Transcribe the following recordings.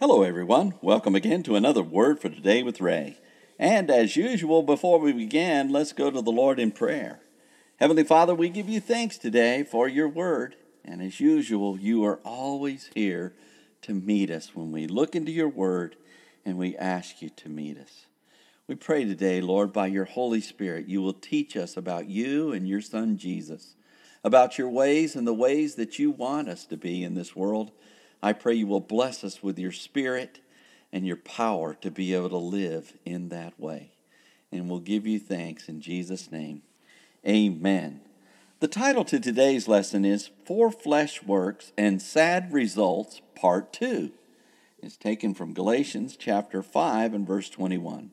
Hello, everyone. Welcome again to another Word for Today with Ray. And as usual, before we begin, let's go to the Lord in prayer. Heavenly Father, we give you thanks today for your Word. And as usual, you are always here to meet us when we look into your Word and we ask you to meet us. We pray today, Lord, by your Holy Spirit, you will teach us about you and your Son Jesus, about your ways and the ways that you want us to be in this world I pray you will bless us with your spirit and your power to be able to live in that way. And we'll give you thanks in Jesus' name. Amen. The title to today's lesson is For Flesh Works and Sad Results, Part 2. It's taken from Galatians chapter 5 and verse 21.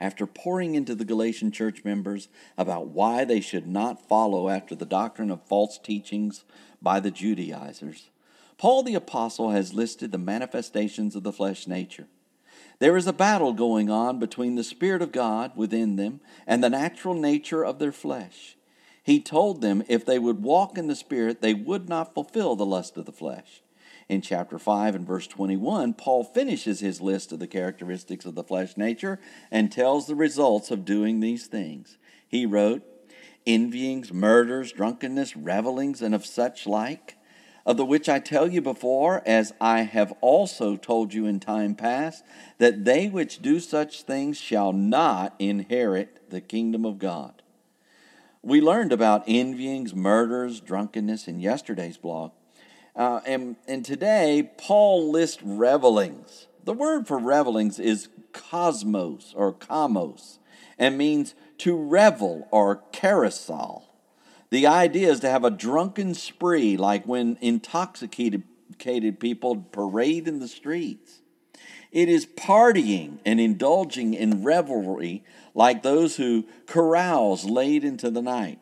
After pouring into the Galatian church members about why they should not follow after the doctrine of false teachings by the Judaizers, Paul the Apostle has listed the manifestations of the flesh nature. There is a battle going on between the Spirit of God within them and the natural nature of their flesh. He told them if they would walk in the Spirit, they would not fulfill the lust of the flesh. In chapter 5 and verse 21, Paul finishes his list of the characteristics of the flesh nature and tells the results of doing these things. He wrote, Envyings, murders, drunkenness, revelings, and of such like of the which I tell you before, as I have also told you in time past, that they which do such things shall not inherit the kingdom of God. We learned about envyings, murders, drunkenness in yesterday's blog. Uh, and, and today, Paul lists revelings. The word for revelings is cosmos or kamos and means to revel or carousel. The idea is to have a drunken spree, like when intoxicated people parade in the streets. It is partying and indulging in revelry, like those who carouse late into the night.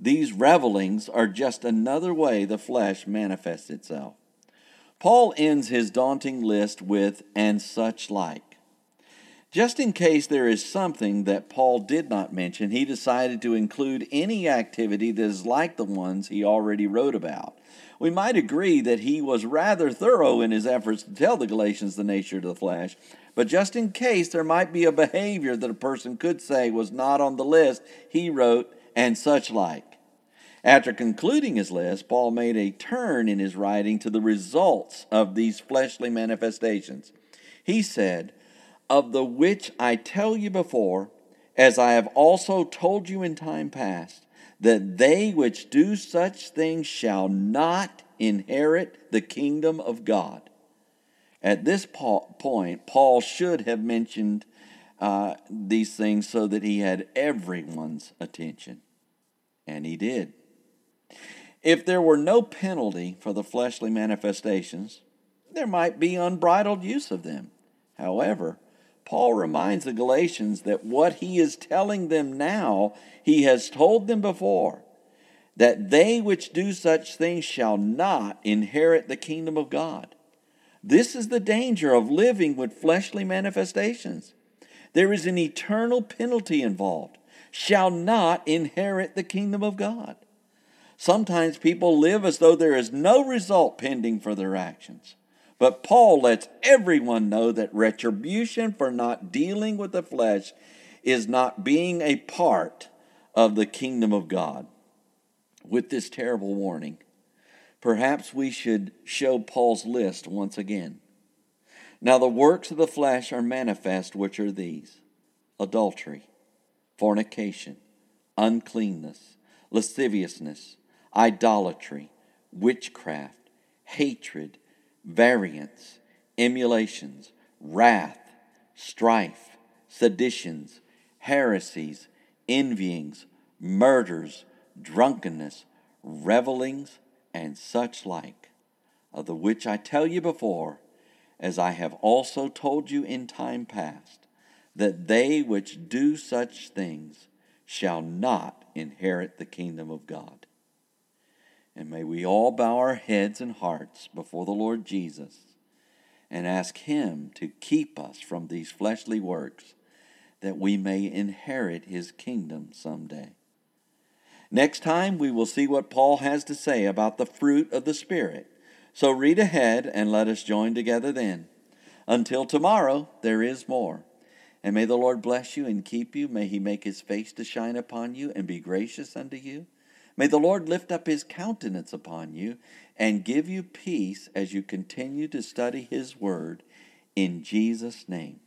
These revelings are just another way the flesh manifests itself. Paul ends his daunting list with, and such like. Just in case there is something that Paul did not mention, he decided to include any activity that is like the ones he already wrote about. We might agree that he was rather thorough in his efforts to tell the Galatians the nature of the flesh, but just in case there might be a behavior that a person could say was not on the list, he wrote, and such like. After concluding his list, Paul made a turn in his writing to the results of these fleshly manifestations. He said, of the which I tell you before, as I have also told you in time past, that they which do such things shall not inherit the kingdom of God. At this point, Paul should have mentioned uh, these things so that he had everyone's attention. And he did. If there were no penalty for the fleshly manifestations, there might be unbridled use of them. However, Paul reminds the Galatians that what he is telling them now, he has told them before that they which do such things shall not inherit the kingdom of God. This is the danger of living with fleshly manifestations. There is an eternal penalty involved. Shall not inherit the kingdom of God. Sometimes people live as though there is no result pending for their actions. But Paul lets everyone know that retribution for not dealing with the flesh is not being a part of the kingdom of God. With this terrible warning, perhaps we should show Paul's list once again. Now, the works of the flesh are manifest, which are these adultery, fornication, uncleanness, lasciviousness, idolatry, witchcraft, hatred variance, emulations, wrath, strife, seditions, heresies, envyings, murders, drunkenness, revelings, and such like, of the which I tell you before, as I have also told you in time past, that they which do such things shall not inherit the kingdom of God. And may we all bow our heads and hearts before the Lord Jesus and ask Him to keep us from these fleshly works that we may inherit His kingdom someday. Next time, we will see what Paul has to say about the fruit of the Spirit. So read ahead and let us join together then. Until tomorrow, there is more. And may the Lord bless you and keep you. May he make his face to shine upon you and be gracious unto you. May the Lord lift up his countenance upon you and give you peace as you continue to study his word. In Jesus' name.